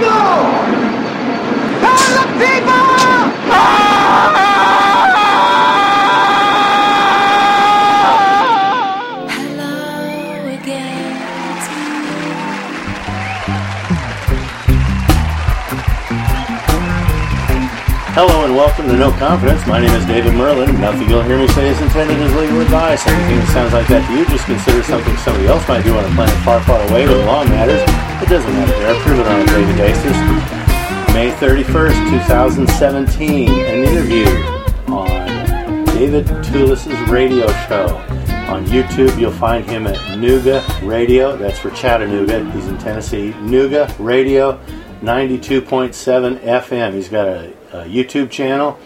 people! Tell the people! Welcome to No Confidence. My name is David Myrland. Nothing you'll hear me say is intended as legal advice. Anything that sounds like that to you, just consider something somebody else might do on a planet far, far away with law matters. It doesn't matter there. Prove it on a daily basis. May 31st, 2017. An interview on David Tulis's radio show. On YouTube, you'll find him at Nooga Radio. That's for Chattanooga. He's in Tennessee. Nooga Radio, 92.7 FM. He's got a, a YouTube channel.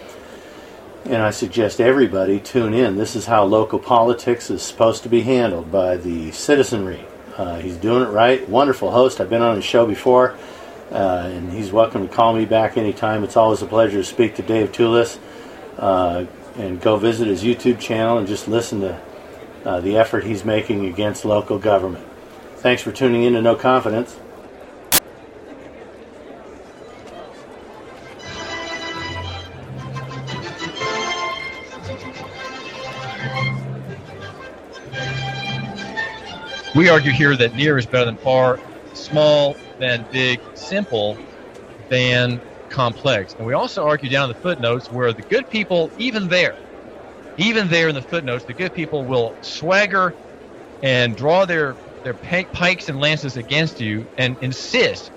And I suggest everybody tune in. This is how local politics is supposed to be handled by the citizenry. Uh, he's doing it right. Wonderful host. I've been on his show before, uh, and he's welcome to call me back anytime. It's always a pleasure to speak to Dave Tulis. Uh, and go visit his YouTube channel and just listen to uh, the effort he's making against local government. Thanks for tuning in to No Confidence. We argue here that near is better than far, small than big, simple than complex. And we also argue down in the footnotes where the good people, even there, even there in the footnotes, the good people will swagger and draw their, their pikes and lances against you and insist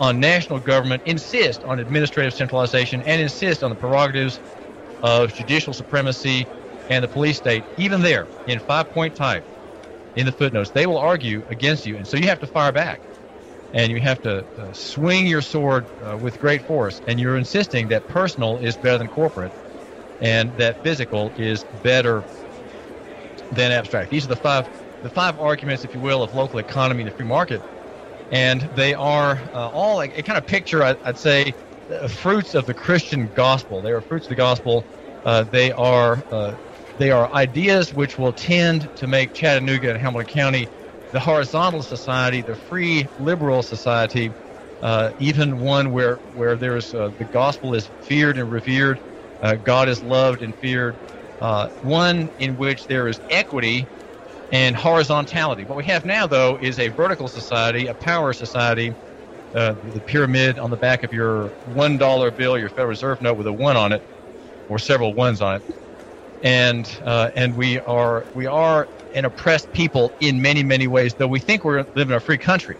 on national government, insist on administrative centralization, and insist on the prerogatives of judicial supremacy and the police state, even there in five point type in the footnotes. They will argue against you, and so you have to fire back. And you have to uh, swing your sword uh, with great force. And you're insisting that personal is better than corporate, and that physical is better than abstract. These are the five, the five arguments, if you will, of local economy and the free market. And they are uh, all a, a kind of picture, I, I'd say, uh, fruits of the Christian gospel. They are fruits of the gospel. Uh, they are uh, they are ideas which will tend to make Chattanooga and Hamilton County the horizontal society, the free liberal society, uh, even one where where there's uh, the gospel is feared and revered, uh, God is loved and feared, uh, one in which there is equity and horizontality. What we have now, though, is a vertical society, a power society. Uh, the pyramid on the back of your one dollar bill, your Federal Reserve note with a one on it, or several ones on it and uh, and we are we are an oppressed people in many many ways. Though we think we're living in a free country,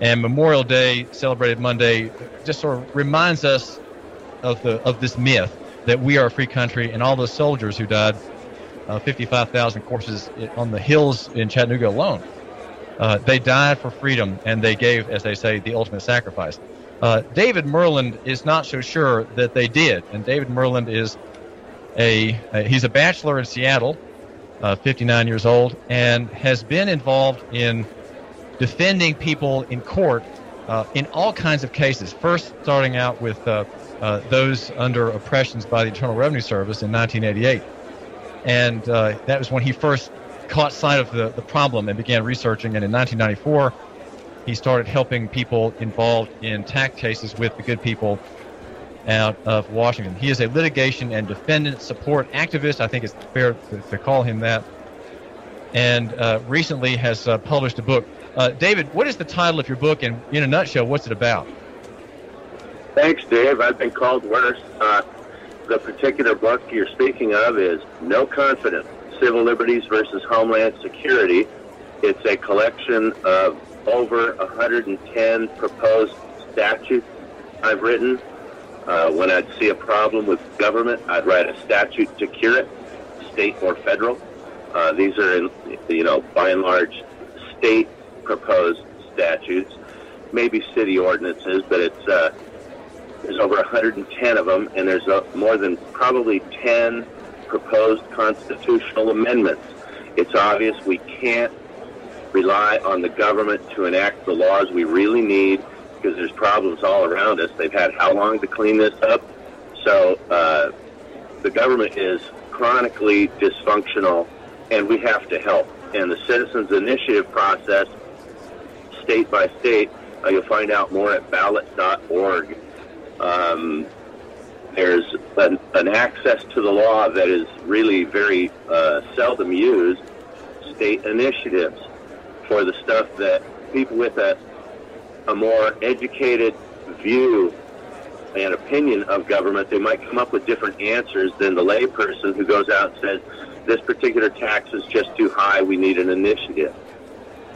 and Memorial Day, celebrated Monday, just sort of reminds us of the of this myth that we are a free country, and all those soldiers who died, uh, 55,000 corpses on the hills in Chattanooga alone. Uh, they died for freedom, and they gave, as they say, the ultimate sacrifice. Uh, David Myrland is not so sure that they did, and David Myrland is a, he's a bachelor in Seattle, uh, 59 years old, and has been involved in defending people in court uh, in all kinds of cases. First, starting out with uh, uh, those under oppressions by the Internal Revenue Service in 1988, and uh, that was when he first caught sight of the, the problem and began researching. And in 1994, he started helping people involved in tax cases with the good people out of Washington. He is a litigation and defendant support activist. I think it's fair to, to call him that. And uh, recently has uh, published a book. Uh, David, what is the title of your book? And in a nutshell, what's it about? Thanks, Dave. I've been called worse. Uh, the particular book you're speaking of is No Confidence Civil Liberties versus Homeland Security. It's a collection of over 110 proposed statutes I've written. Uh, when I'd see a problem with government, I'd write a statute to cure it, state or federal. Uh, these are, in, you know, by and large, state proposed statutes, maybe city ordinances, but it's uh, there's over 110 of them, and there's uh, more than probably 10 proposed constitutional amendments. It's obvious we can't rely on the government to enact the laws we really need because there's problems all around us. They've had how long to clean this up? So uh, the government is chronically dysfunctional, and we have to help. And the citizens' initiative process, state by state, Uh, you'll find out more at ballot.org. Um, there's an, an, access to the law that is really very uh, seldom used. State initiatives for the stuff that people with a, a more educated view and opinion of government, they might come up with different answers than the layperson who goes out and says, this particular tax is just too high, we need an initiative.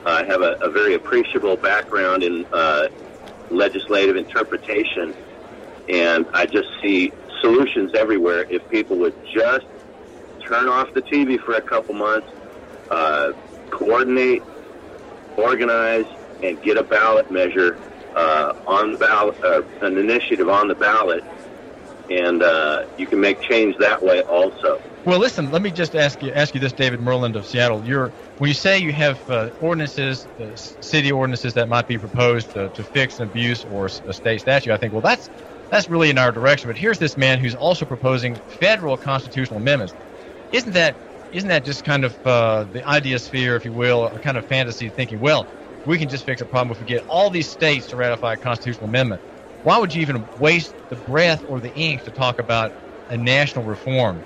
I have a, a very appreciable background in uh, legislative interpretation, and I just see solutions everywhere if people would just turn off the TV for a couple months, uh, coordinate, organize, and get a ballot measure uh, on the ballot, uh, an initiative on the ballot, and uh, you can make change that way also. Well, listen. Let me just ask you ask you this, David Myrland of Seattle. You're when you say you have uh, ordinances, uh, city ordinances that might be proposed to, to fix an abuse or a state statute. I think, well, that's that's really in our direction. But here's this man who's also proposing federal constitutional amendments. Isn't that isn't that just kind of uh, the idea sphere, if you will, a kind of fantasy thinking? Well, we can just fix a problem if we get all these states to ratify a constitutional amendment. Why would you even waste the breath or the ink to talk about a national reform?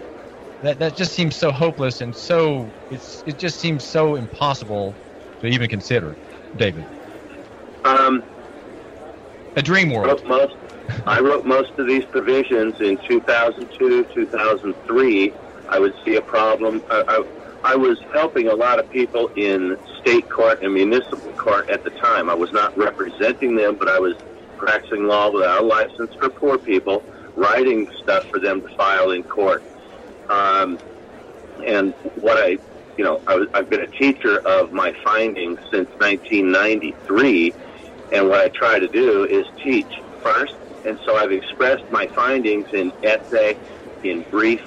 That that just seems so hopeless and so it's it just seems so impossible to even consider, David. Um, a dream world. I wrote most, I wrote most of these provisions in 2002, 2003. I would see a problem. I, I, I was helping a lot of people in state court and municipal court at the time. I was not representing them, but I was practicing law without a license for poor people, writing stuff for them to file in court. Um, and what I, you know, I was, I've been a teacher of my findings since 1993, and what I try to do is teach first. And so I've expressed my findings in essay, in brief,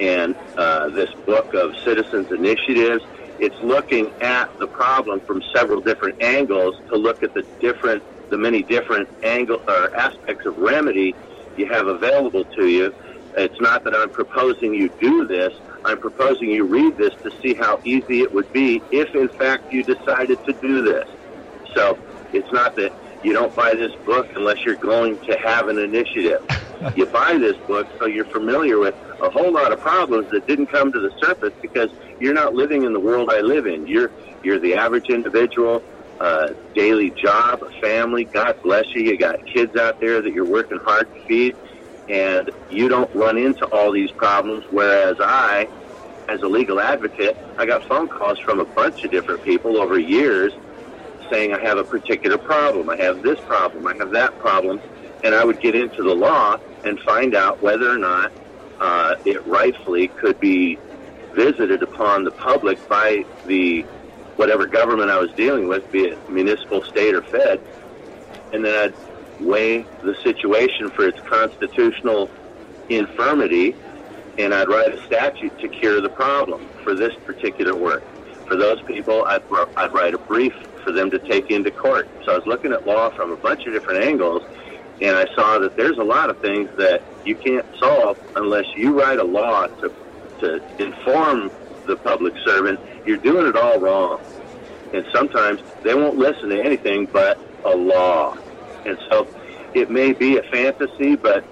and uh, this book of citizens initiatives. It's looking at the problem from several different angles to look at the different, the many different angle or aspects of remedy you have available to you. It's not that I'm proposing you do this. I'm proposing you read this to see how easy it would be if, in fact, you decided to do this. So it's not that you don't buy this book unless you're going to have an initiative. You buy this book so you're familiar with a whole lot of problems that didn't come to the surface because you're not living in the world I live in. You're you're the average individual, uh, daily job, family. God bless you. You got kids out there that you're working hard to feed, and you don't run into all these problems. Whereas I, as a legal advocate, I got phone calls from a bunch of different people over years saying I have a particular problem. I have this problem. I have that problem. And I would get into the law and find out whether or not uh, it rightfully could be visited upon the public by the whatever government I was dealing with, be it municipal, state, or fed, and then I'd weigh the situation for its constitutional infirmity, and I'd write a statute to cure the problem for this particular work. For those people, I'd, I'd write a brief for them to take into court. So I was looking at law from a bunch of different angles, and I saw that there's a lot of things that you can't solve unless you write a law to to inform the public servant. You're doing it all wrong, and sometimes they won't listen to anything but a law. And so it may be a fantasy, but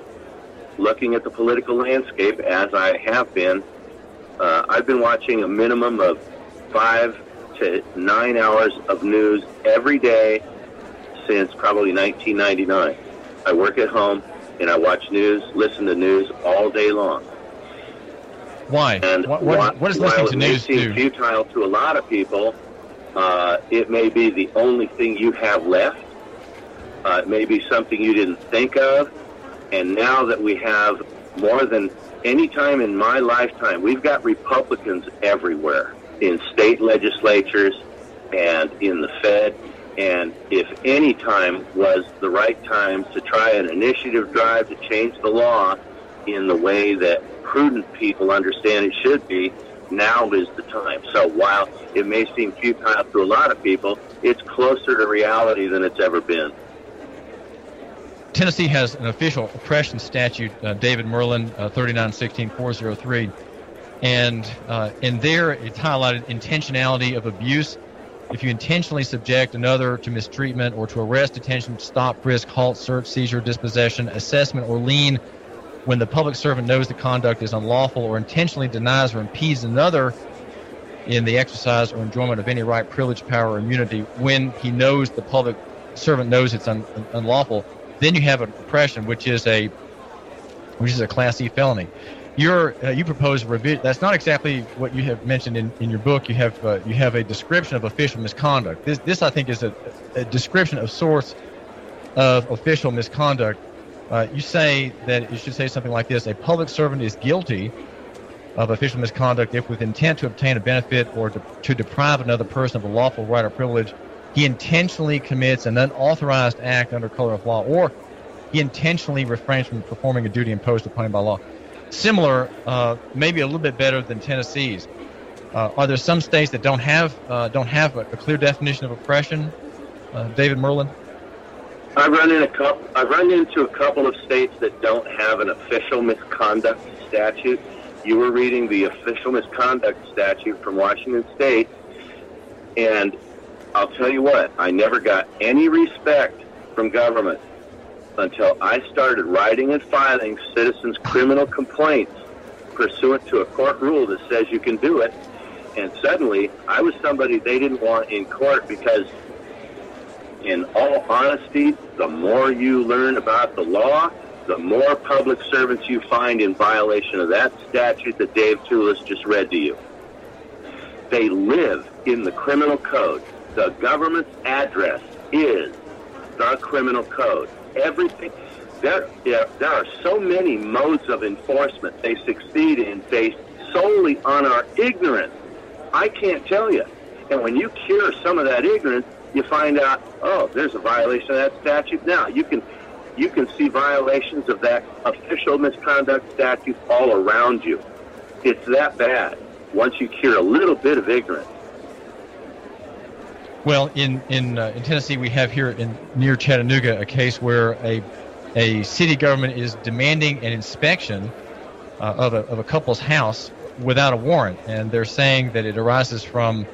looking at the political landscape as I have been, uh, I've been watching a minimum of five to nine hours of news every day since probably 1999. I work at home and I watch news, listen to news all day long. Why? And what, what, what is listening to news do? It may seem futile to a lot of people. Uh, it may be the only thing you have left. Uh, it may be something you didn't think of. And now that we have more than any time in my lifetime, we've got Republicans everywhere in state legislatures and in the Fed. And if any time was the right time to try an initiative drive to change the law in the way that prudent people understand it should be, now is the time. So while it may seem futile to a lot of people, it's closer to reality than it's ever been. Tennessee has an official oppression statute, uh, David Myrland, uh, 3916403. And uh, in there, it's highlighted intentionality of abuse. If you intentionally subject another to mistreatment or to arrest, detention, stop, frisk, halt, search, seizure, dispossession, assessment, or lien when the public servant knows the conduct is unlawful or intentionally denies or impedes another in the exercise or enjoyment of any right, privilege, power, or immunity when he knows the public servant knows it's un, unlawful, then you have an oppression, which is a which is a class E felony. You're, uh, you propose revision. That's not exactly what you have mentioned in, in your book. You have uh, you have a description of official misconduct. This this I think is a, a description of source of official misconduct. Uh, you say that you should say something like this: A public servant is guilty of official misconduct if, with intent to obtain a benefit or to, to deprive another person of a lawful right or privilege, he intentionally commits an unauthorized act under color of law, or he intentionally refrains from performing a duty imposed upon him by law. Similar, uh, maybe a little bit better than Tennessee's. Uh, are there some states that don't have uh, don't have a, a, clear definition of oppression? Uh, David Myrland. I've run in a couple. I've run into a couple of states that don't have an official misconduct statute. You were reading the official misconduct statute from Washington State, and I'll tell you what, I never got any respect from government until I started writing and filing citizens' criminal complaints pursuant to a court rule that says you can do it. And suddenly, I was somebody they didn't want in court because, in all honesty, the more you learn about the law, the more public servants you find in violation of that statute that Dave Tulis just read to you. They live in the criminal code. The government's address is the criminal code everything. There, there, there are so many modes of enforcement they succeed in based solely on our ignorance. I can't tell you. And when you cure some of that ignorance, you find out, oh, there's a violation of that statute. Now you can you can see violations of that official misconduct statute all around you. It's that bad. Once you cure a little bit of ignorance. Well, in in uh, in Tennessee, we have here in near Chattanooga a case where a a city government is demanding an inspection uh, of a of a couple's house without a warrant, and they're saying that it arises from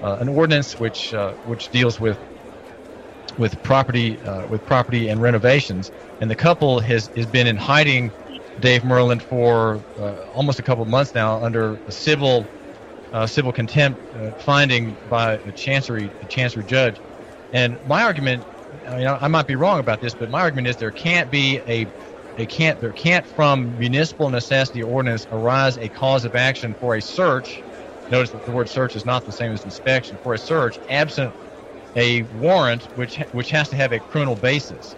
uh, an ordinance which uh, which deals with with property uh, with property and renovations, and the couple has has been in hiding, Dave Myrland, for uh, almost a couple of months now under a civil uh, civil contempt uh, finding by a chancery a chancery judge. And my argument, I mean, I might be wrong about this, but my argument is there can't be a a can't there can't from municipal necessity ordinance arise a cause of action for a search. Notice that the word search is not the same as inspection for a search, absent a warrant, which which has to have a criminal basis.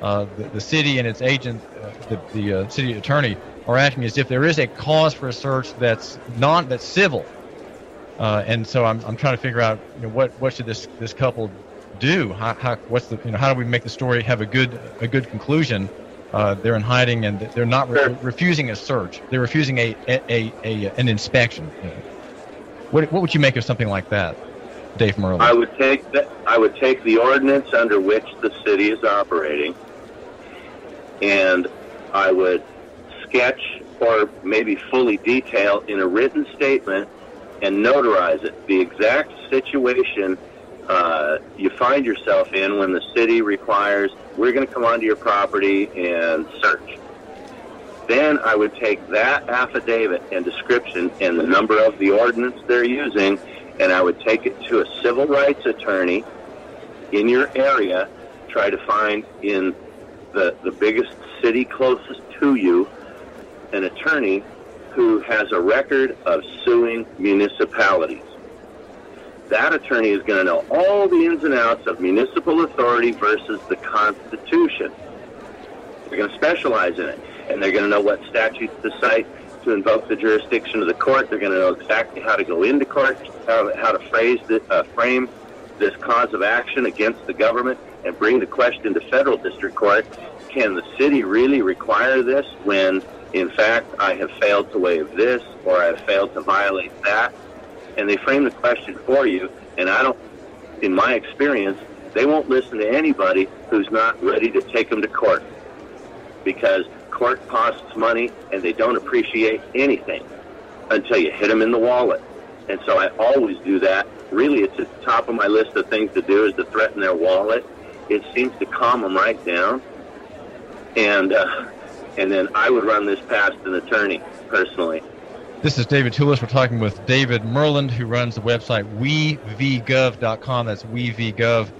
Uh, the, the, city and its agent, uh, the, the uh, city attorney, are acting as if there is a cause for a search that's non that's civil, uh, and so I'm, I'm trying to figure out you know, what what should this this couple do? How, how what's the you know how do we make the story have a good a good conclusion? Uh, they're in hiding and they're not re- refusing a search. They're refusing a, a, a, a an inspection. What what would you make of something like that, Dave Myrland? I would take the, I would take the ordinance under which the city is operating, and I would sketch or maybe fully detail in a written statement and notarize it. The exact situation uh, you find yourself in when the city requires, we're going to come onto your property and search. Then I would take that affidavit and description and the number of the ordinance they're using, and I would take it to a civil rights attorney in your area, try to find in the, the biggest city closest to you an attorney who has a record of suing municipalities. That attorney is going to know all the ins and outs of municipal authority versus the Constitution. They're going to specialize in it, and they're going to know what statutes to cite to invoke the jurisdiction of the court. They're going to know exactly how to go into court, how, how to phrase the, uh, frame this cause of action against the government, and bring the question to federal district court. Can the city really require this when in fact, I have failed to waive this or I have failed to violate that. And they frame the question for you. And I don't, in my experience, they won't listen to anybody who's not ready to take them to court because court costs money and they don't appreciate anything until you hit them in the wallet. And so I always do that really it's at the top of my list of things to do is to threaten their wallet. It seems to calm them right down, and uh, and then I would run this past an attorney personally. This is David Tulis. We're talking with David Myrland, who runs the website wevgov.com. That's wevgov.com.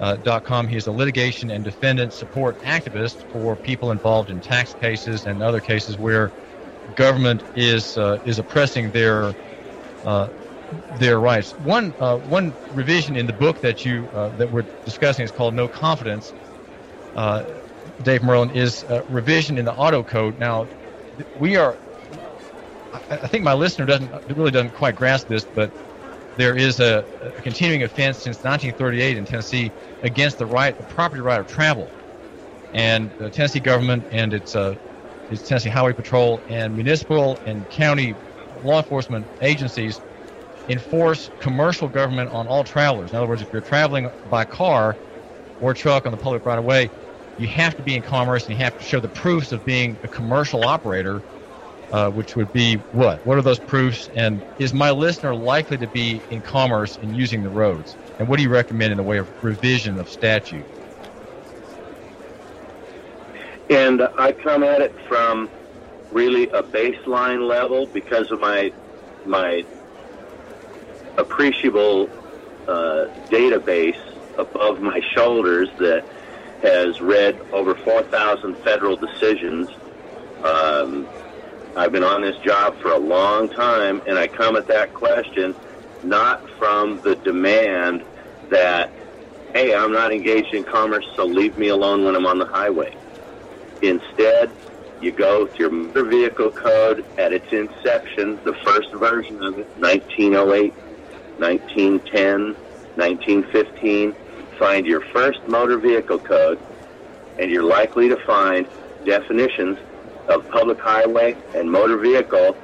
Uh, he is a litigation and defendant support activist for people involved in tax cases and other cases where government is uh, is oppressing their uh, their rights. One uh, one revision in the book that you uh, that we're discussing is called No Confidence. Dave Myrland is a revision in the auto code. Now, we are. I think my listener doesn't really doesn't quite grasp this, but there is a, a continuing offense since 1938 in Tennessee against the right, the property right of travel, and the Tennessee government and its uh, its Tennessee Highway Patrol and municipal and county law enforcement agencies enforce commercial government on all travelers. In other words, if you're traveling by car or truck on the public right of way, you have to be in commerce and you have to show the proofs of being a commercial operator, uh, which would be what? What are those proofs? And is my listener likely to be in commerce and using the roads? And what do you recommend in the way of revision of statute? And I come at it from really a baseline level because of my my appreciable uh, database above my shoulders that has read over 4,000 federal decisions. Um, I've been on this job for a long time, and I come at that question not from the demand that, hey, I'm not engaged in commerce, so leave me alone when I'm on the highway. Instead, you go to your motor vehicle code at its inception, the first version of it, 1908, 1910, 1915. Find your first motor vehicle code, and you're likely to find definitions of public highway and motor vehicle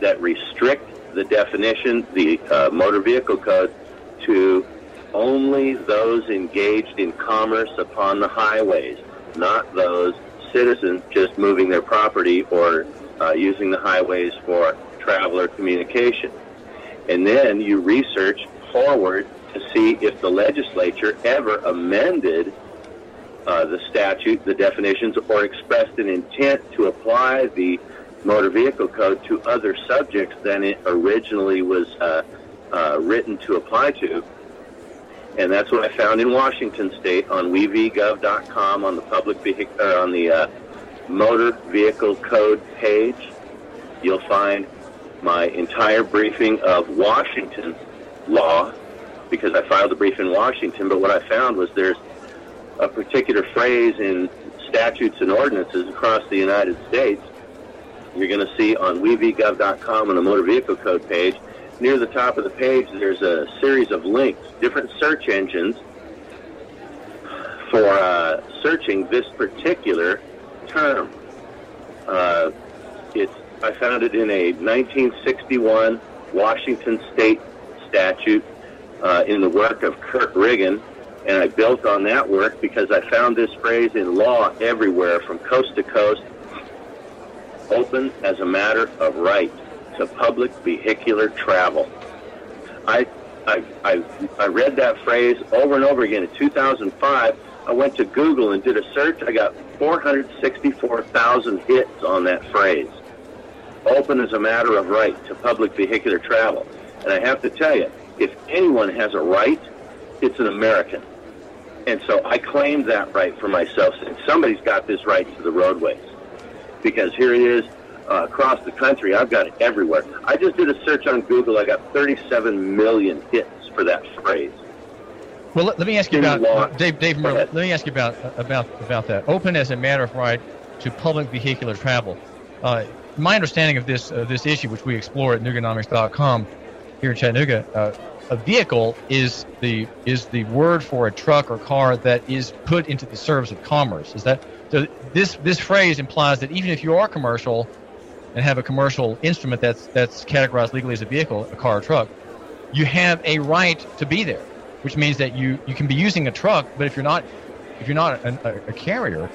that restrict the definition, the uh, motor vehicle code, to only those engaged in commerce upon the highways, not those citizens just moving their property or uh, using the highways for traveler communication. And then you research forward to see if the legislature ever amended uh, the statute, the definitions, or expressed an intent to apply the motor vehicle code to other subjects than it originally was uh, uh, written to apply to. And that's what I found in Washington State on wevgov.com on the public vehicle on the uh, motor vehicle code page. You'll find my entire briefing of Washington law because I filed the brief in Washington. But what I found was there's a particular phrase in statutes and ordinances across the United States. You're going to see on wevgov.com on the motor vehicle code page near the top of the page, there's a series of links, different search engines for uh, searching this particular term. Uh, it's I found it in a 1961 Washington State statute uh, in the work of Kurt Riggin, and I built on that work because I found this phrase in law everywhere from coast to coast, open as a matter of right to public vehicular travel. I, I, I, I read that phrase over and over again. In 2005, I went to Google and did a search. I got 464,000 hits on that phrase. Open as a matter of right to public vehicular travel. And I have to tell you, if anyone has a right, it's an American. And so I claimed that right for myself, saying somebody's got this right to the roadways. Because here it is, uh, across the country. I've got it everywhere. I just did a search on Google. I got 37 million hits for that phrase. Well, let, let me ask you about uh, Dave. Dave, Merle, let me ask you about about about that. Open as a matter of right to public vehicular travel. Uh, my understanding of this uh, this issue, which we explore at Nooganomics.com here in Chattanooga, uh, a vehicle is the is the word for a truck or car that is put into the service of commerce. Is that so? This this phrase implies that even if you are commercial, and have a commercial instrument that's that's categorized legally as a vehicle, a car or truck, you have a right to be there, which means that you, you can be using a truck, but if you're not if you're not a, a, a carrier,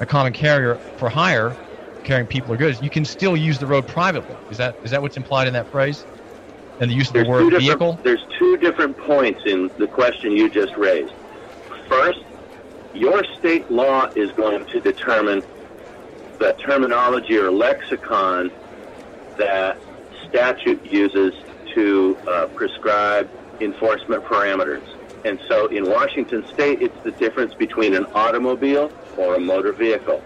a common carrier for hire, carrying people or goods, you can still use the road privately. Is that is that what's implied in that phrase? And the use of There's the two word different, vehicle? There's two different points in the question you just raised. First, your state law is going to determine the terminology or lexicon that statute uses to uh, prescribe enforcement parameters. And so in Washington state, it's the difference between an automobile or a motor vehicle.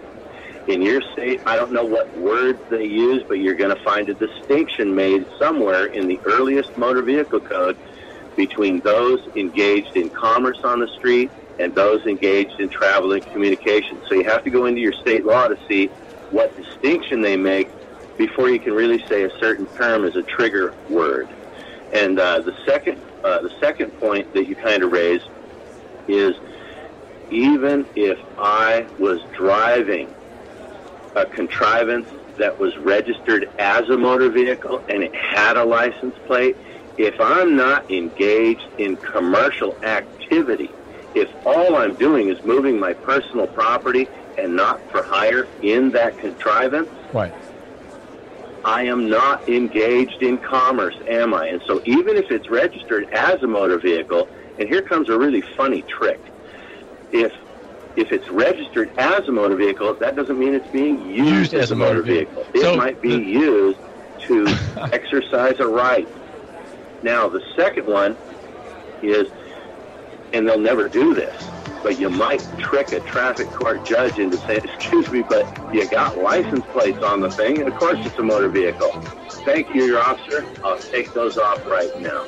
In your state, I don't know what words they use, but you're going to find a distinction made somewhere in the earliest motor vehicle code between those engaged in commerce on the street and those engaged in travel and communication. So you have to go into your state law to see what distinction they make before you can really say a certain term is a trigger word. And uh, the second, uh, the second point that you kind of raised is even if I was driving a contrivance that was registered as a motor vehicle and it had a license plate, if I'm not engaged in commercial activity, if all I'm doing is moving my personal property and not for hire in that contrivance, Right. I am not engaged in commerce, am I? And so even if it's registered as a motor vehicle, and here comes a really funny trick. If if it's registered as a motor vehicle, that doesn't mean it's being used, as, a motor vehicle. It So might be the- used to exercise a right. Now, the second one is, and they'll never do this, but you might trick a traffic court judge into saying, excuse me, but you got license plates on the thing, and of course it's a motor vehicle. Thank you, your officer. I'll take those off right now.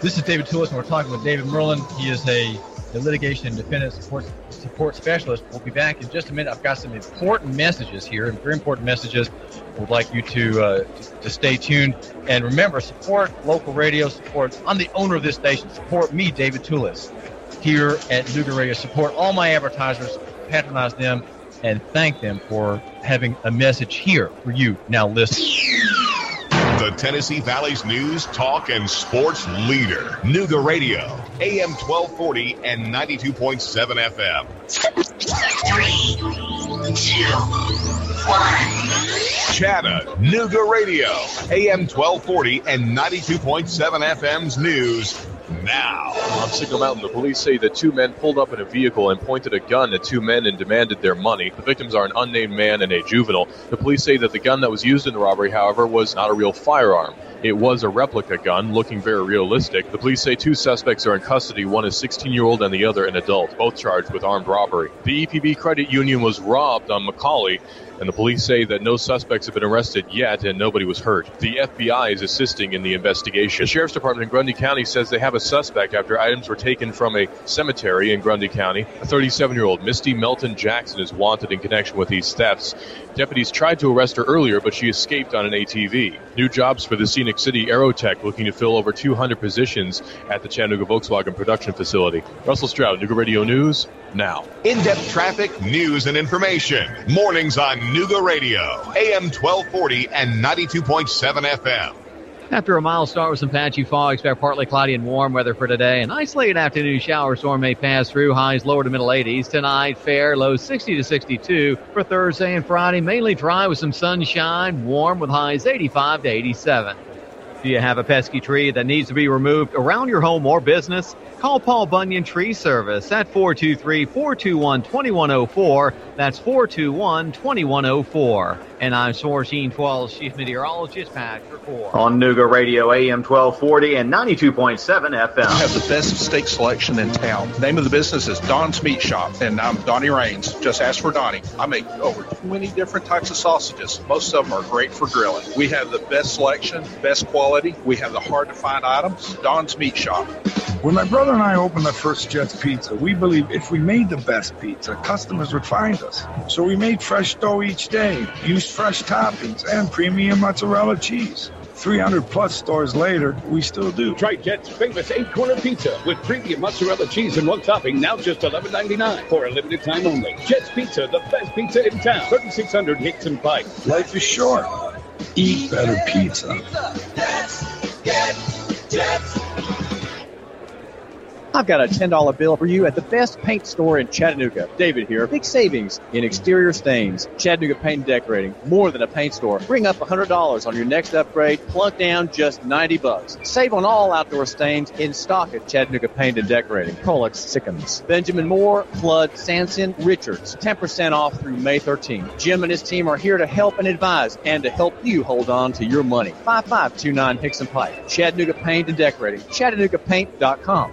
This is David Tulis, and we're talking with David Myrland. He is a, a litigation and defendant support support specialist. We'll be back in just a minute. I've got some important messages here, and very important messages. Would like you to, uh, to to stay tuned and remember support local radio. Support. I'm the owner of this station. Support me, David Tulis, here at Nooga Radio. Support all my advertisers. Patronize them and thank them for having a message here for you. Now listen. The Tennessee Valley's news, talk, and sports leader. Nooga Radio, AM 1240 and 92.7 FM. Chatta, Nooga Radio, AM 1240 and 92.7 FM's news now. On Signal Mountain, the police say that two men pulled up in a vehicle and pointed a gun at two men and demanded their money. The victims are an unnamed man and a juvenile. The police say that the gun that was used in the robbery, however, was not a real firearm. It was a replica gun, looking very realistic. The police say two suspects are in custody. One is 16 year old and the other an adult, both charged with armed robbery. The EPB credit union was robbed on Macaulay, and the police say that no suspects have been arrested yet and nobody was hurt. The FBI is assisting in the investigation. The Sheriff's Department in Grundy County says they have a suspect after items were taken from a cemetery in Grundy County. A 37 year old Misty Melton Jackson is wanted in connection with these thefts. Deputies tried to arrest her earlier, but she escaped on an ATV. New jobs for the Scenic City Aerotech looking to fill over 200 positions at the Chattanooga Volkswagen production facility. Russell Stroud, Nooga Radio News, now. In depth traffic, news, and information. Mornings on Nooga Radio, AM 1240 and 92.7 FM. After a mild start with some patchy fog, expect partly cloudy and warm weather for today. An isolated afternoon shower storm may pass through. Highs lower to middle 80s. Tonight, fair, lows 60 to 62. For Thursday and Friday, mainly dry with some sunshine, warm with highs 85 to 87. Do you have a pesky tree that needs to be removed around your home or business? Call Paul Bunyan Tree Service at 423 421 2104. That's 421 2104. And I'm Source 12 Chief Meteorologist Patrick Ford. On Nooga Radio AM 1240 and 92.7 FM. We have the best steak selection in town. Name of the business is Don's Meat Shop, and I'm Donnie Rains. Just ask for Donnie. I make over 20 different types of sausages. Most of them are great for grilling. We have the best selection, best quality. We have the hard to find items. Don's Meat Shop. When my brother and I opened the first Jets Pizza, we believed if we made the best pizza, customers would find us. So we made fresh dough each day, used fresh toppings, and premium mozzarella cheese. 300 plus stores later, we still do. Try Jet's famous eight corner pizza with premium mozzarella cheese and one topping, now just $11.99 for a limited time only. Jet's Pizza, the best pizza in town. 3600 Nixon Pike. Life is short. Eat better pizza. I've got a $10 bill for you at the best paint store in Chattanooga. David here. Big savings in exterior stains. Chattanooga Paint and Decorating. More than a paint store. Bring up $100 on your next upgrade. Plunk down just 90 bucks. Save on all outdoor stains in stock at Chattanooga Paint and Decorating. Proluxe Sikkens. Benjamin Moore, Flood, Sansin, Richards. 10% off through May 13th. Jim and his team are here to help and advise and to help you hold on to your money. 5529 Hickson Pike. Chattanooga Paint and Decorating. ChattanoogaPaint.com.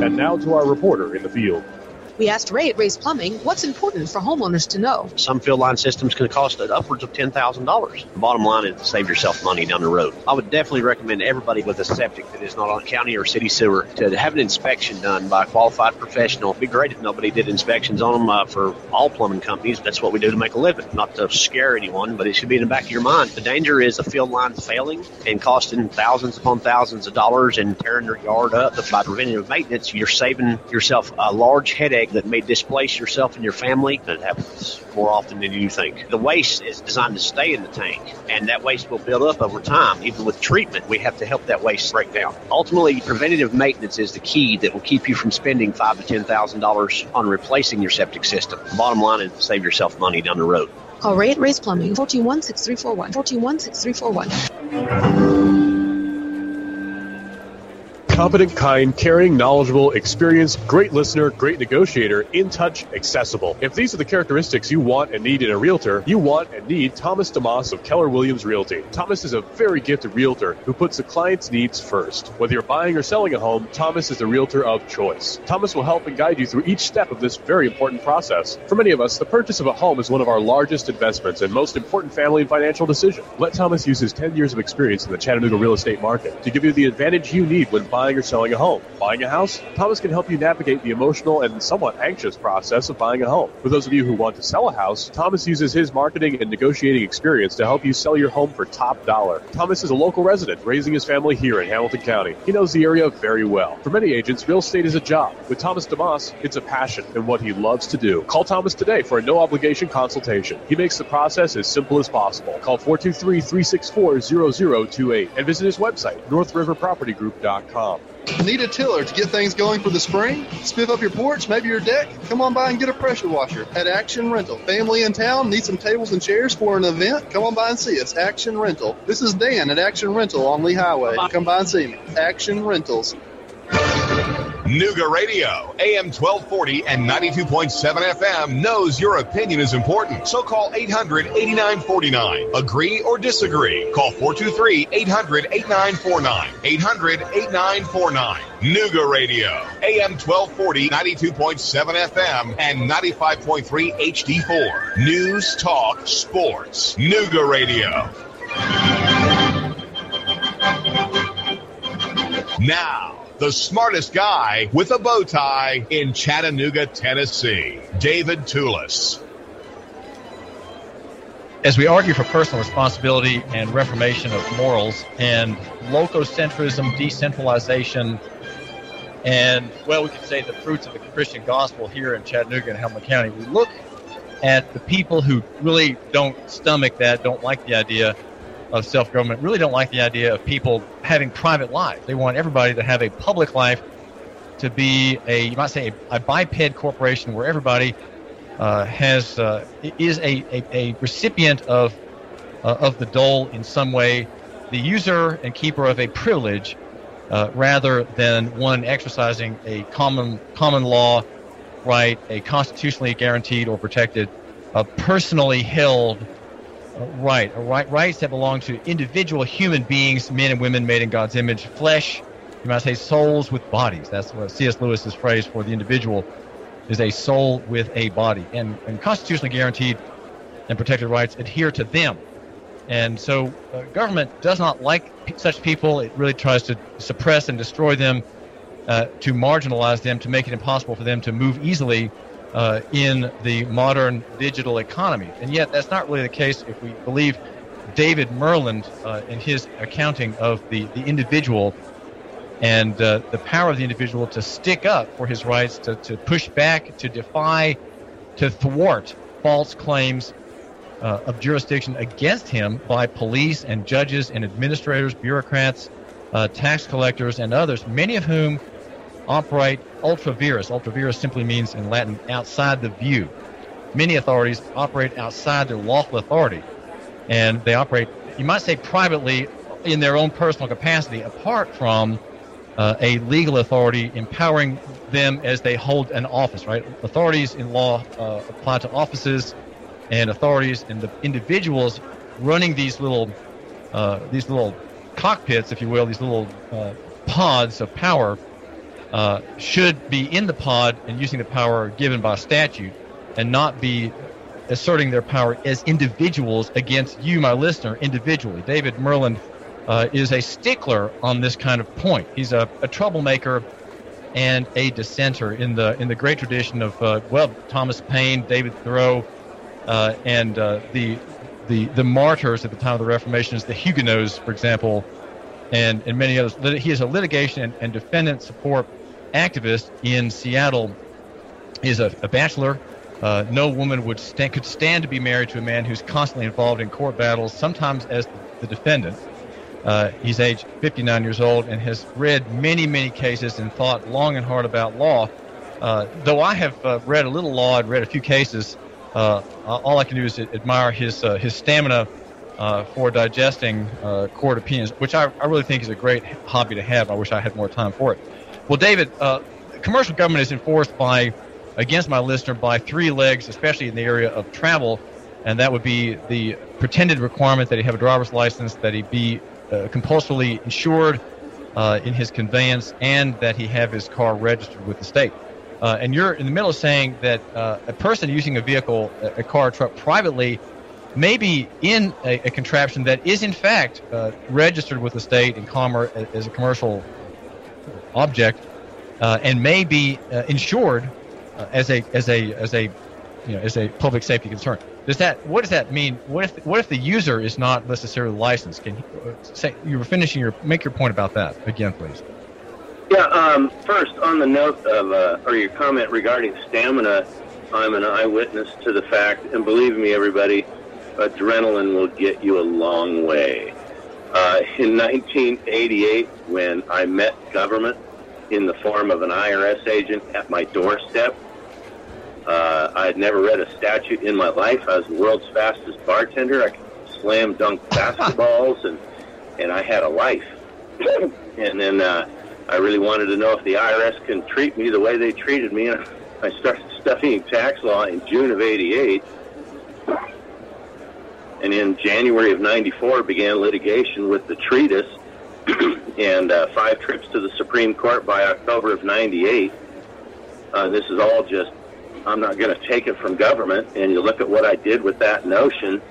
And now to our reporter in the field. We asked Ray at Ray's Plumbing what's important for homeowners to know. Some field line systems can cost upwards of $10,000. The bottom line is to save yourself money down the road. I would definitely recommend everybody with a septic that is not on county or city sewer to have an inspection done by a qualified professional. It'd be great if nobody did inspections on them uh, for all plumbing companies. That's what we do to make a living. Not to scare anyone, but it should be in the back of your mind. The danger is a field line failing and costing thousands upon thousands of dollars and tearing your yard up. By preventative maintenance, you're saving yourself a large headache that may displace yourself and your family. That happens more often than you think. The waste is designed to stay in the tank, and that waste will build up over time. Even with treatment, we have to help that waste break down. Ultimately, preventative maintenance is the key that will keep you from spending five to ten thousand dollars on replacing your septic system. Bottom line is save yourself money down the road. Call Ray at Ray's Plumbing, 421 6341. 421 6341. Competent, kind, caring, knowledgeable, experienced, great listener, great negotiator, in touch, accessible. If these are the characteristics you want and need in a realtor, you want and need Thomas DeMoss of Keller Williams Realty. Thomas is a very gifted realtor who puts the client's needs first. Whether you're buying or selling a home, Thomas is the realtor of choice. Thomas will help and guide you through each step of this very important process. For many of us, the purchase of a home is one of our largest investments and most important family and financial decision. Let Thomas use his 10 years of experience in the Chattanooga real estate market to give you the advantage you need when buying or selling a home. Buying a house? Thomas can help you navigate the emotional and somewhat anxious process of buying a home. For those of you who want to sell a house, Thomas uses his marketing and negotiating experience to help you sell your home for top dollar. Thomas is a local resident raising his family here in Hamilton County. He knows the area very well. For many agents, real estate is a job. With Thomas DeMoss, it's a passion and what he loves to do. Call Thomas today for a no obligation consultation. He makes the process as simple as possible. Call 423 364 0028 and visit his website, northriverpropertygroup.com. Need a tiller to get things going for the spring? Spiff up your porch, maybe your deck? Come on by and get a pressure washer at Action Rental. Family in town need some tables and chairs for an event? Come on by and see us. Action Rental. This is Dan at Action Rental on Lee Highway. Come by and see me. Action Rentals. Nooga Radio, AM 1240 and 92.7 FM knows your opinion is important. So call 800 8949. Agree or disagree? Call 423 800 8949. 800 8949. Nooga Radio, AM 1240, 92.7 FM, and 95.3 HD4. News, talk, sports. Nooga Radio. Now, the smartest guy with a bow tie in Chattanooga, Tennessee, David Tulis. As we argue for personal responsibility and reformation of morals and lococentrism, decentralization, and, well, we could say the fruits of the Christian gospel here in Chattanooga and Hamilton County, we look at the people who really don't stomach that, don't like the idea of self government really don't like the idea of people having private lives. They want everybody to have a public life, to be a you might say a, a biped corporation where everybody uh, has uh, is a, a, a, recipient of uh, of the dole in some way, the user and keeper of a privilege, uh, rather than one exercising a common common law right, a constitutionally guaranteed or protected, uh, personally held right, right, rights that belong to individual human beings, men and women made in God's image, flesh. You might say souls with bodies. That's what C.S. Lewis's phrase for the individual is a soul with a body, and, and constitutionally guaranteed and protected rights adhere to them. And so, uh, government does not like p- such people. It really tries to suppress and destroy them, uh, to marginalize them, to make it impossible for them to move easily uh, in the modern digital economy. And yet, that's not really the case if we believe David Myrland uh, in his accounting of the, the individual and uh, the power of the individual to stick up for his rights, to, to push back, to defy, to thwart false claims uh, of jurisdiction against him by police and judges and administrators, bureaucrats, uh, tax collectors, and others, many of whom operate ultra vires. Ultra vires simply means in Latin outside the view. Many authorities operate outside their lawful authority, and they operate, you might say, privately in their own personal capacity, apart from uh, a legal authority empowering them as they hold an office. Right? Authorities in law uh, apply to offices, and authorities and the individuals running these little uh, these little cockpits, if you will, these little uh, pods of power uh, should be in the pod and using the power given by statute and not be asserting their power as individuals against you, my listener, individually. David Myrland uh, is a stickler on this kind of point. He's a, a troublemaker and a dissenter in the in the great tradition of uh, well Thomas Paine, David Thoreau, uh, and uh, the the the martyrs at the time of the Reformation, is the Huguenots, for example, and and many others. He is a litigation and, and defendant support activist in Seattle. Is a, a bachelor. Uh, no woman would could stand to be married to a man who's constantly involved in court battles, sometimes as the defendant. Uh, he's aged 59 years old and has read many, many cases and thought long and hard about law. Uh, though I have uh, read a little law and read a few cases, uh, all I can do is admire his uh, his stamina for digesting court opinions, which I, I, really think is a great hobby to have. I wish I had more time for it. Well, David, commercial government is enforced by against my listener by three legs, especially in the area of travel, and that would be the pretended requirement that he have a driver's license, that he be uh, compulsorily insured uh, in his conveyance, and that he have his car registered with the state. Uh, and you're in the middle of saying that uh, a person using a vehicle, a car, a truck privately, may be in a, a contraption that is in fact uh, registered with the state in commerce as a commercial object, uh, and may be insured as a as a as a you know as a public safety concern. Does that what does that mean? What if what if the user is not necessarily licensed? Can you uh, say you were finishing your make your point about that again, please? Yeah. Um, first, on the note of uh, or your comment regarding stamina, I'm an eyewitness to the fact, and believe me, everybody, adrenaline will get you a long way. Uh, in 1988, when I met government in the form of an IRS agent at my doorstep, uh, I had never read a statute in my life. I was the world's fastest bartender. I could slam dunk basketballs, and and I had a life. and then uh, I really wanted to know if the IRS can treat me the way they treated me. And I started studying tax law in June of '88, and in January of '94 began litigation with the treatise. and uh, five trips to the Supreme Court by October of '98. Uh, this is all just I'm not going to take it from government. And you look at what I did with that notion,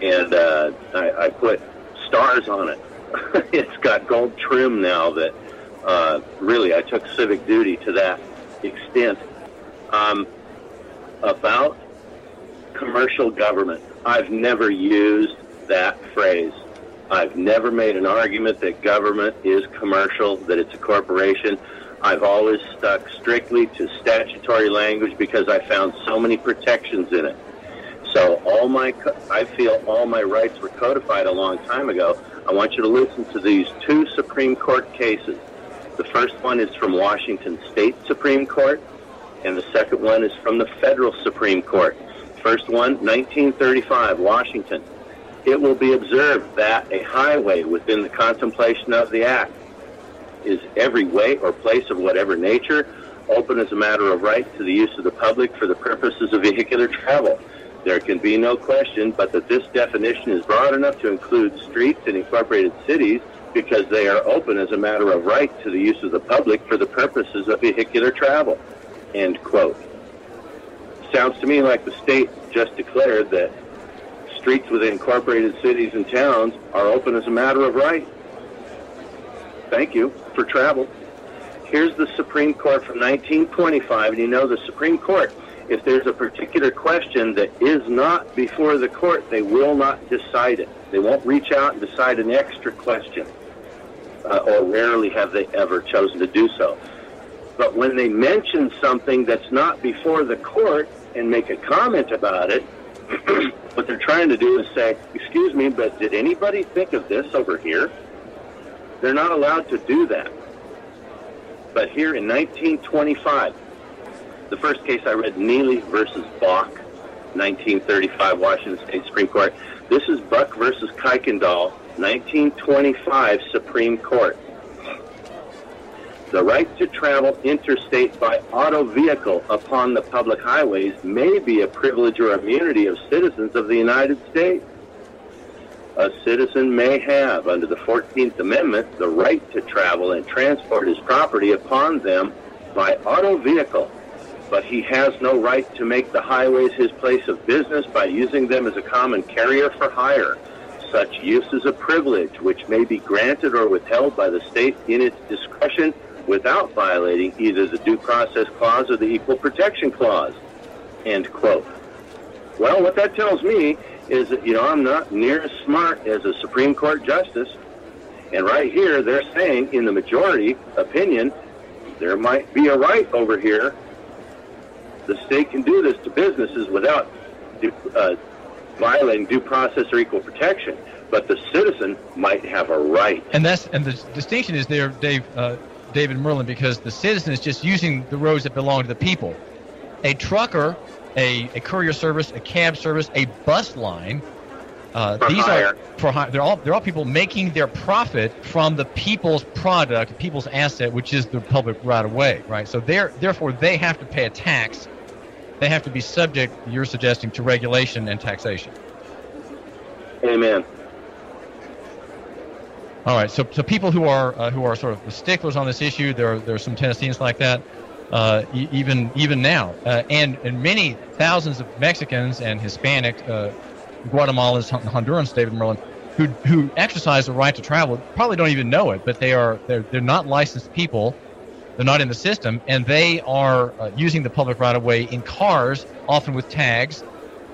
and uh, I, I put stars on it. it's got gold trim now that uh, really I took civic duty to that extent. Um, about commercial government, I've never used that phrase. I've never made an argument that government is commercial, that it's a corporation. I've always stuck strictly to statutory language because I found so many protections in it. So all my, I feel all my rights were codified a long time ago. I want you to listen to these two Supreme Court cases. The first one is from Washington State Supreme Court, and the second one is from the Federal Supreme Court. First one, 1935, Washington. It will be observed that a highway within the contemplation of the Act is every way or place of whatever nature open as a matter of right to the use of the public for the purposes of vehicular travel. There can be no question but that this definition is broad enough to include streets and incorporated cities because they are open as a matter of right to the use of the public for the purposes of vehicular travel. End quote. Sounds to me like the state just declared that streets within incorporated cities and towns are open as a matter of right. Thank you for travel. Here's the Supreme Court from 1925, and you know the Supreme Court, if there's a particular question that is not before the court, they will not decide it. They won't reach out and decide an extra question, uh, or rarely have they ever chosen to do so. But when they mention something that's not before the court and make a comment about it, what they're trying to do is say, excuse me, but did anybody think of this over here? They're not allowed to do that. But here in 1925, the first case I read, Neely versus Bach, 1935 Washington State Supreme Court. This is Buck versus Kuykendall, 1925 Supreme Court. The right to travel interstate by auto vehicle upon the public highways may be a privilege or immunity of citizens of the United States. A citizen may have, under the 14th Amendment, the right to travel and transport his property upon them by auto vehicle, but he has no right to make the highways his place of business by using them as a common carrier for hire. Such use is a privilege which may be granted or withheld by the state in its discretion without violating either the Due Process Clause or the Equal Protection Clause. End quote. Well, what that tells me is that, you know, I'm not near as smart as a Supreme Court justice. And right here, they're saying, in the majority opinion, there might be a right over here. The state can do this to businesses without uh, violating due process or equal protection, but the citizen might have a right. And that's and the distinction is there, Dave, uh, David Myrland, because the citizen is just using the roads that belong to the people. A trucker, a, a courier service, a cab service, a bus line. Uh, these hire. are for. They're all they're all people making their profit from the people's product, people's asset, which is the public right of way, right? So they're therefore they have to pay a tax. They have to be subject, you're suggesting, to regulation and taxation. Amen. All right, so so people who are uh, who are sort of sticklers on this issue, there are, there are some Tennesseans like that, uh, e- even even now, uh, and and many thousands of Mexicans and Hispanic, uh, Guatemalans, Hondurans, David Myrland, who who exercise the right to travel, probably don't even know it, but they are they're they're not licensed people, they're not in the system, and they are uh, using the public right of way in cars, often with tags,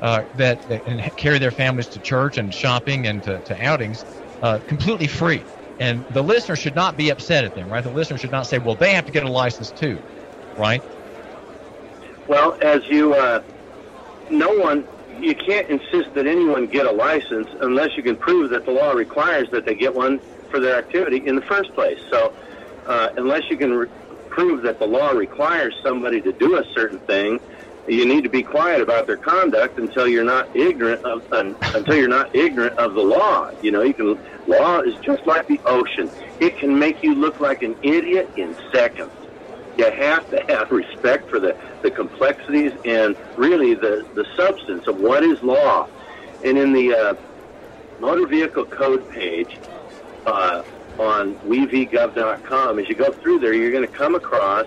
uh, that, that and carry their families to church and shopping and to, to outings uh, completely free. And the listener should not be upset at them, right? The listener should not say, well, they have to get a license too, right? Well, as you, uh, no one, you can't insist that anyone get a license unless you can prove that the law requires that they get one for their activity in the first place. So, uh, unless you can re- prove that the law requires somebody to do a certain thing, you need to be quiet about their conduct until you're not ignorant of un, until you're not ignorant of the law. You know, you can law is just like the ocean; it can make you look like an idiot in seconds. You have to have respect for the, the complexities and really the, the substance of what is law. And in the uh, motor vehicle code page uh, on wevgov.com, as you go through there, you're going to come across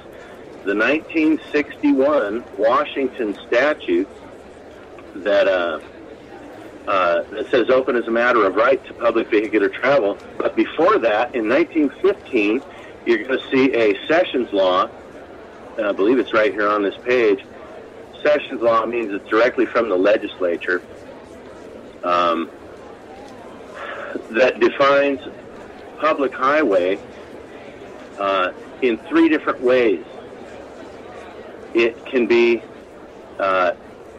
the 1961 Washington statute that uh, uh, that says open is a matter of right to public vehicular travel. But before that, in 1915, you're going to see a sessions law. I believe it's right here on this page. Sessions law means it's directly from the legislature um, that defines public highway uh, in three different ways. It can be uh,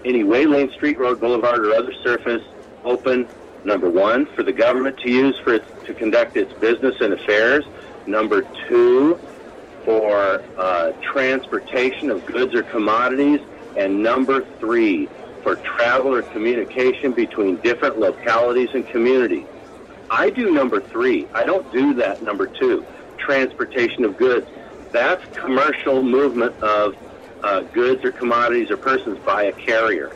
any way, lane, street, road, boulevard, or other surface open. Number one, for the government to use for its, to conduct its business and affairs. Number two, for uh, transportation of goods or commodities. And number three, for travel or communication between different localities and communities. I do number three. I don't do that number two, transportation of goods. That's commercial movement of uh, goods or commodities or persons by a carrier.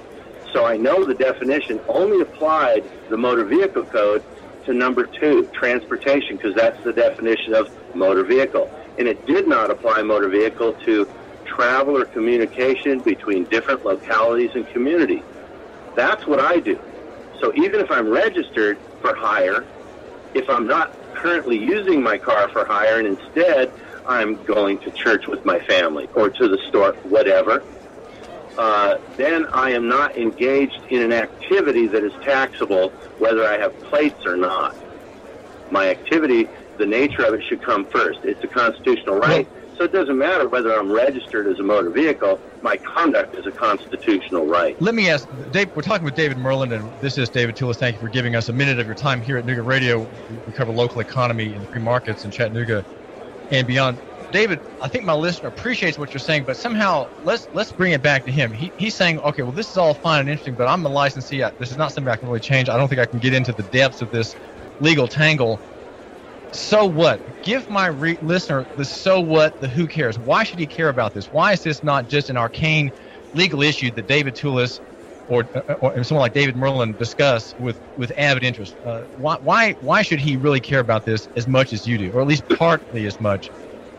So I know the definition only applied the motor vehicle code to number two, transportation, because that's the definition of motor vehicle. And it did not apply motor vehicle to travel or communication between different localities and communities. That's what I do. So even if I'm registered for hire, if I'm not currently using my car for hire and instead I'm going to church with my family or to the store, whatever, uh, then I am not engaged in an activity that is taxable whether I have plates or not. My activity, the nature of it should come first. It's a constitutional right. So it doesn't matter whether I'm registered as a motor vehicle. My conduct is a constitutional right. Let me ask, Dave. We're talking with David Myrland, and this is David Tulis. Thank you for giving us a minute of your time here at Nooga Radio. We cover local economy and the free markets in Chattanooga and beyond. David, I think my listener appreciates what you're saying, but somehow let's let's bring it back to him. He, he's saying, okay, well, this is all fine and interesting, but I'm a licensee. I, this is not something I can really change. I don't think I can get into the depths of this legal tangle. So what? Give my re- listener the so what, the who cares. Why should he care about this? Why is this not just an arcane legal issue that David Tulis or, or someone like David Myrland discuss with, with avid interest? Uh, why, why, why should he really care about this as much as you do, or at least partly as much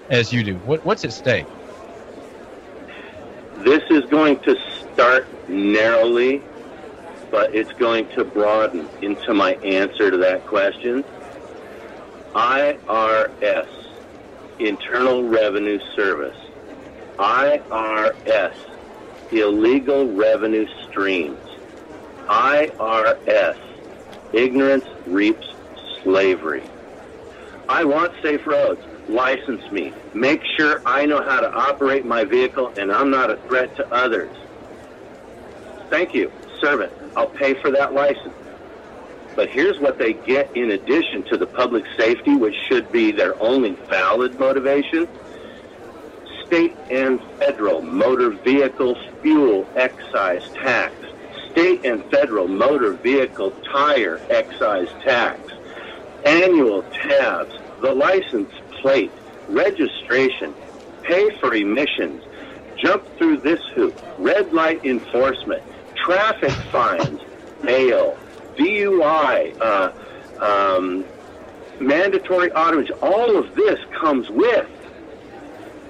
as you do? What, what's at stake? This is going to start narrowly, but it's going to broaden into my answer to that question. IRS, Internal Revenue Service. IRS, illegal revenue streams. IRS, ignorance reaps slavery. I want safe roads. License me. Make sure I know how to operate my vehicle and I'm not a threat to others. Thank you. Servant. I'll pay for that license. But here's what they get in addition to the public safety, which should be their only valid motivation. State and federal motor vehicle fuel excise tax. State and federal motor vehicle tire excise tax. Annual tabs. The license plate. Registration. Pay for emissions. Jump through this hoop. Red light enforcement. Traffic fines. Bail. DUI, uh, um, mandatory automation, all of this comes with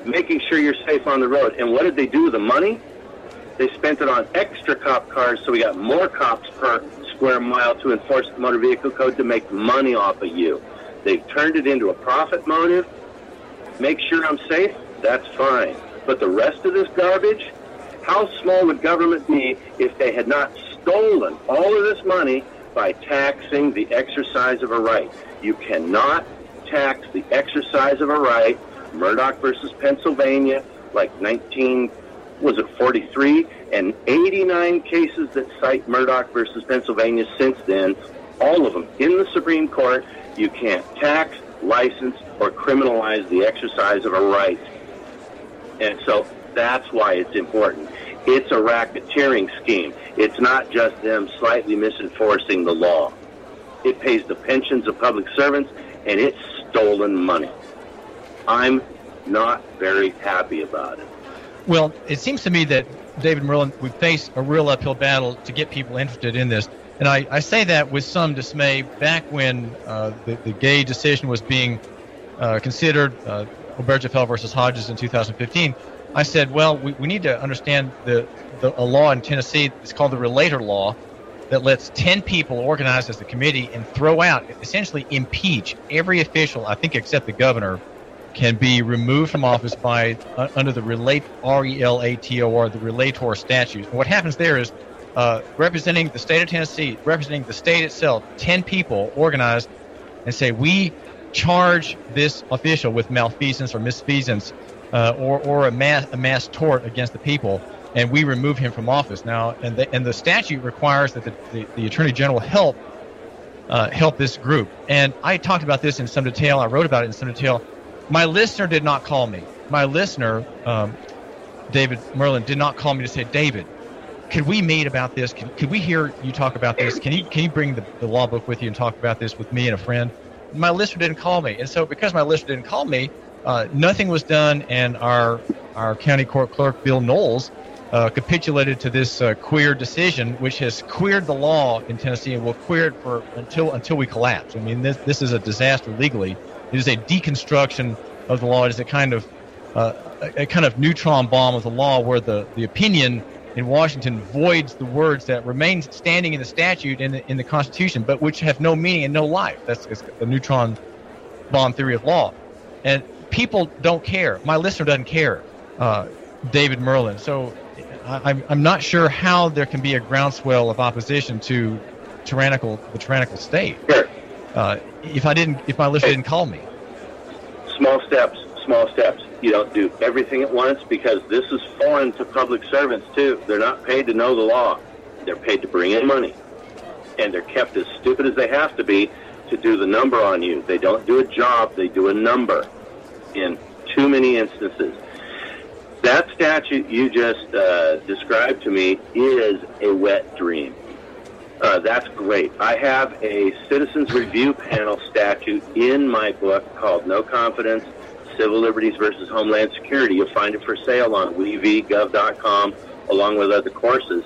making sure you're safe on the road. And what did they do with the money? They spent it on extra cop cars, so we got more cops per square mile to enforce the motor vehicle code to make money off of you. They've turned it into a profit motive. Make sure I'm safe, that's fine. But the rest of this garbage, how small would government be if they had not stolen all of this money by taxing the exercise of a right. You cannot tax the exercise of a right. Murdock versus Pennsylvania, like 19, was it 43? And 89 cases that cite Murdock versus Pennsylvania since then, all of them in the Supreme Court. You can't tax, license, or criminalize the exercise of a right. And so that's why it's important. It's a racketeering scheme. It's not just them slightly misenforcing the law. It pays the pensions of public servants, and it's stolen money. I'm not very happy about it. Well, it seems to me that David Myrland, we face a real uphill battle to get people interested in this. And I, I say that with some dismay. Back when uh, the, the gay decision was being uh, considered, uh, Obergefell versus Hodges in 2015, I said, well, we, we need to understand the, the a law in Tennessee. It's called the Relator Law that lets 10 people organize as a committee and throw out, essentially impeach every official, I think except the governor, can be removed from office by uh, under the relate R E L A T O R the relator statute. And what happens there is uh, representing the state of Tennessee, representing the state itself, 10 people organized and say we charge this official with malfeasance or misfeasance uh, or, or a, mass, a mass tort against the people, and we remove him from office. Now, and the, and the statute requires that the, the, the Attorney General help uh, help this group. And I talked about this in some detail. I wrote about it in some detail. My listener did not call me. My listener, um, David Myrland, did not call me to say, David, could we meet about this? Can, could we hear you talk about this? Can you can you bring the, the law book with you and talk about this with me and a friend? My listener didn't call me, and so because my listener didn't call me, uh, nothing was done, and our our county court clerk Bill Knowles uh, capitulated to this uh, queer decision, which has queered the law in Tennessee and will queer it for until until we collapse. I mean, this this is a disaster legally. It is a deconstruction of the law. It is a kind of uh, a, kind of neutron bomb of the law, where the the opinion in Washington voids the words that remain standing in the statute in the, in the Constitution, but which have no meaning and no life. That's, the neutron bomb theory of law. And people don't care. My listener doesn't care, uh, David Myrland. So I, I'm, I'm not sure how there can be a groundswell of opposition to tyrannical the tyrannical state. Sure. Uh, if I didn't, if my listener didn't call me. Small steps, small steps. You don't do everything at once because this is foreign to public servants too. They're not paid to know the law. They're paid to bring in money. And they're kept as stupid as they have to be to do the number on you. They don't do a job, they do a number in too many instances. That statute you just uh, described to me is a wet dream. Uh, that's great. I have a citizens review panel statute in my book called No Confidence Civil Liberties versus Homeland Security. You'll find it for sale on wevgov.com along with other courses.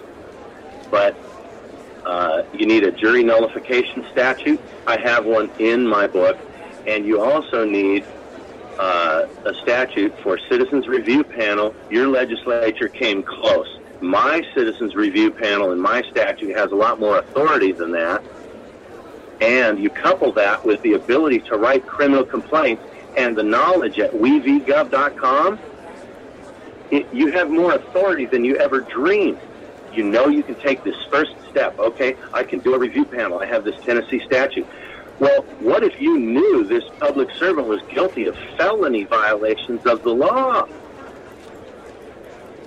But uh, you need a jury nullification statute. I have one in my book. And you also need uh, a statute for citizens review panel. Your legislature came close. My citizens review panel in my statute has a lot more authority than that. And you couple that with the ability to write criminal complaints and the knowledge at wevgov.com, you have more authority than you ever dreamed. You know you can take this first step. Okay, I can do a review panel. I have this Tennessee statute. Well, what if you knew this public servant was guilty of felony violations of the law?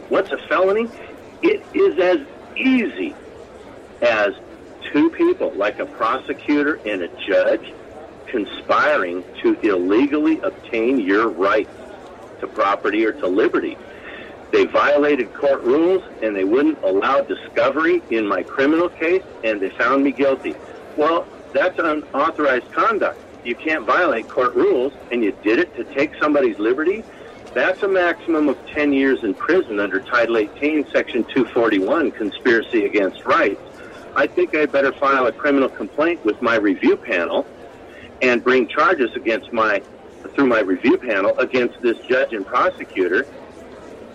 What's a felony? It is as easy as two people, like a prosecutor and a judge, conspiring to illegally obtain your rights to property or to liberty. They violated court rules and they wouldn't allow discovery in my criminal case and they found me guilty. Well, that's unauthorized conduct. You can't violate court rules and you did it to take somebody's liberty. That's a maximum of 10 years in prison under Title 18, Section 241, Conspiracy Against Rights. I think I better file a criminal complaint with my review panel and bring charges against my through my review panel against this judge and prosecutor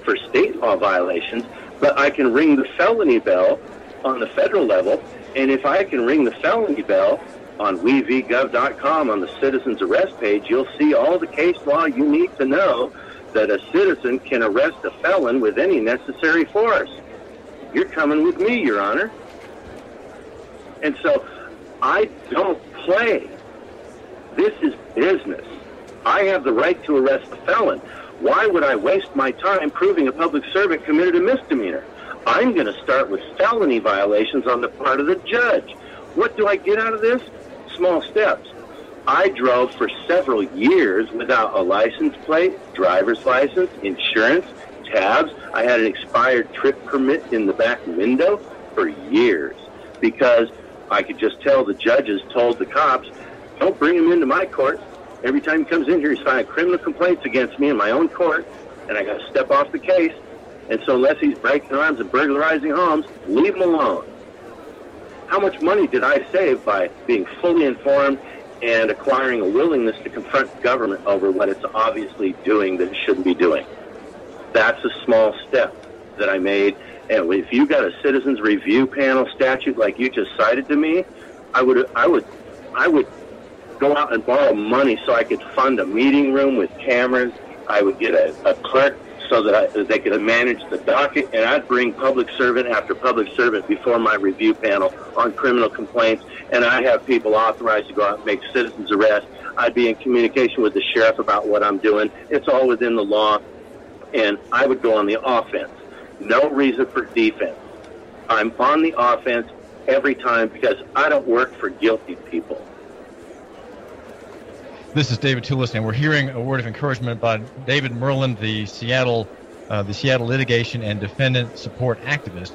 for state law violations, but I can ring the felony bell on the federal level, and if I can ring the felony bell on wevgov.com on the citizens arrest page, you'll see all the case law you need to know that a citizen can arrest a felon with any necessary force. You're coming with me, Your Honor. And so I don't play. This is business. I have the right to arrest a felon. Why would I waste my time proving a public servant committed a misdemeanor? I'm going to start with felony violations on the part of the judge. What do I get out of this? Small steps. I drove for several years without a license plate, driver's license, insurance, tabs. I had an expired trip permit in the back window for years because I could just tell the judges told the cops, don't bring him into my court. Every time he comes in here, he's filing criminal complaints against me in my own court, and I got to step off the case. And so, unless he's breaking arms and burglarizing homes, leave him alone. How much money did I save by being fully informed and acquiring a willingness to confront government over what it's obviously doing that it shouldn't be doing? That's a small step that I made. And if you got a citizens review panel statute like you just cited to me, I would, I would, I would go out and borrow money so I could fund a meeting room with cameras. I would get a, a clerk so that, I, they could manage the docket, and I'd bring public servant after public servant before my review panel on criminal complaints, and I have people authorized to go out and make citizens arrests. I'd be in communication with the sheriff about what I'm doing. It's all within the law, and I would go on the offense. No reason for defense. I'm on the offense every time because I don't work for guilty people. This is David Tulis, and we're hearing a word of encouragement by David Myrland, the Seattle, uh, the Seattle litigation and defendant support activist,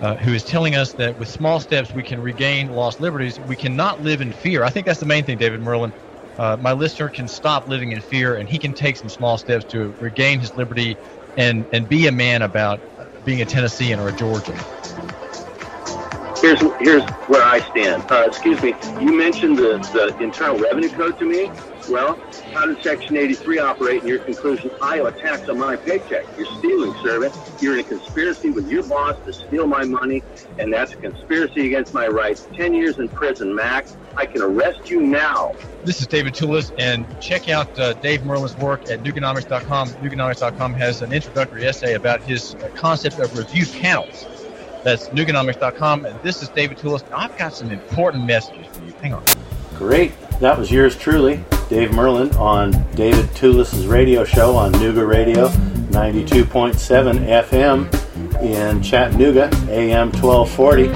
uh, who is telling us that with small steps we can regain lost liberties. We cannot live in fear. I think that's the main thing, David Myrland. Uh, my listener can stop living in fear, and he can take some small steps to regain his liberty and and be a man about being a Tennessean or a Georgian here's here's where I stand. Uh, excuse me. You mentioned the, the Internal Revenue Code to me. Well, how does Section 83 operate in your conclusion? I owe a tax on my paycheck. You're stealing, servant. You're in a conspiracy with your boss to steal my money, and that's a conspiracy against my rights. 10 years in prison, max. I can arrest you now. This is David Tulis, and check out uh, Dave Myrland's work at Nooganomics.com. Nooganomics.com has an introductory essay about his uh, concept of review panels. That's Nooganomics.com. And this is David Tulis. I've got some important messages for you. Hang on. Great. That was yours truly, Dave Myrland, on David Tulis's radio show on Nooga Radio, 92.7 FM in Chattanooga, AM 1240.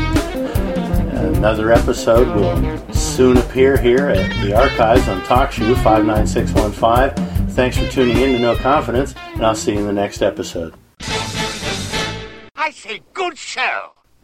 Another episode will soon appear here at the archives on TalkShoe 59615. Thanks for tuning in to No Confidence, and I'll see you in the next episode. I say good show.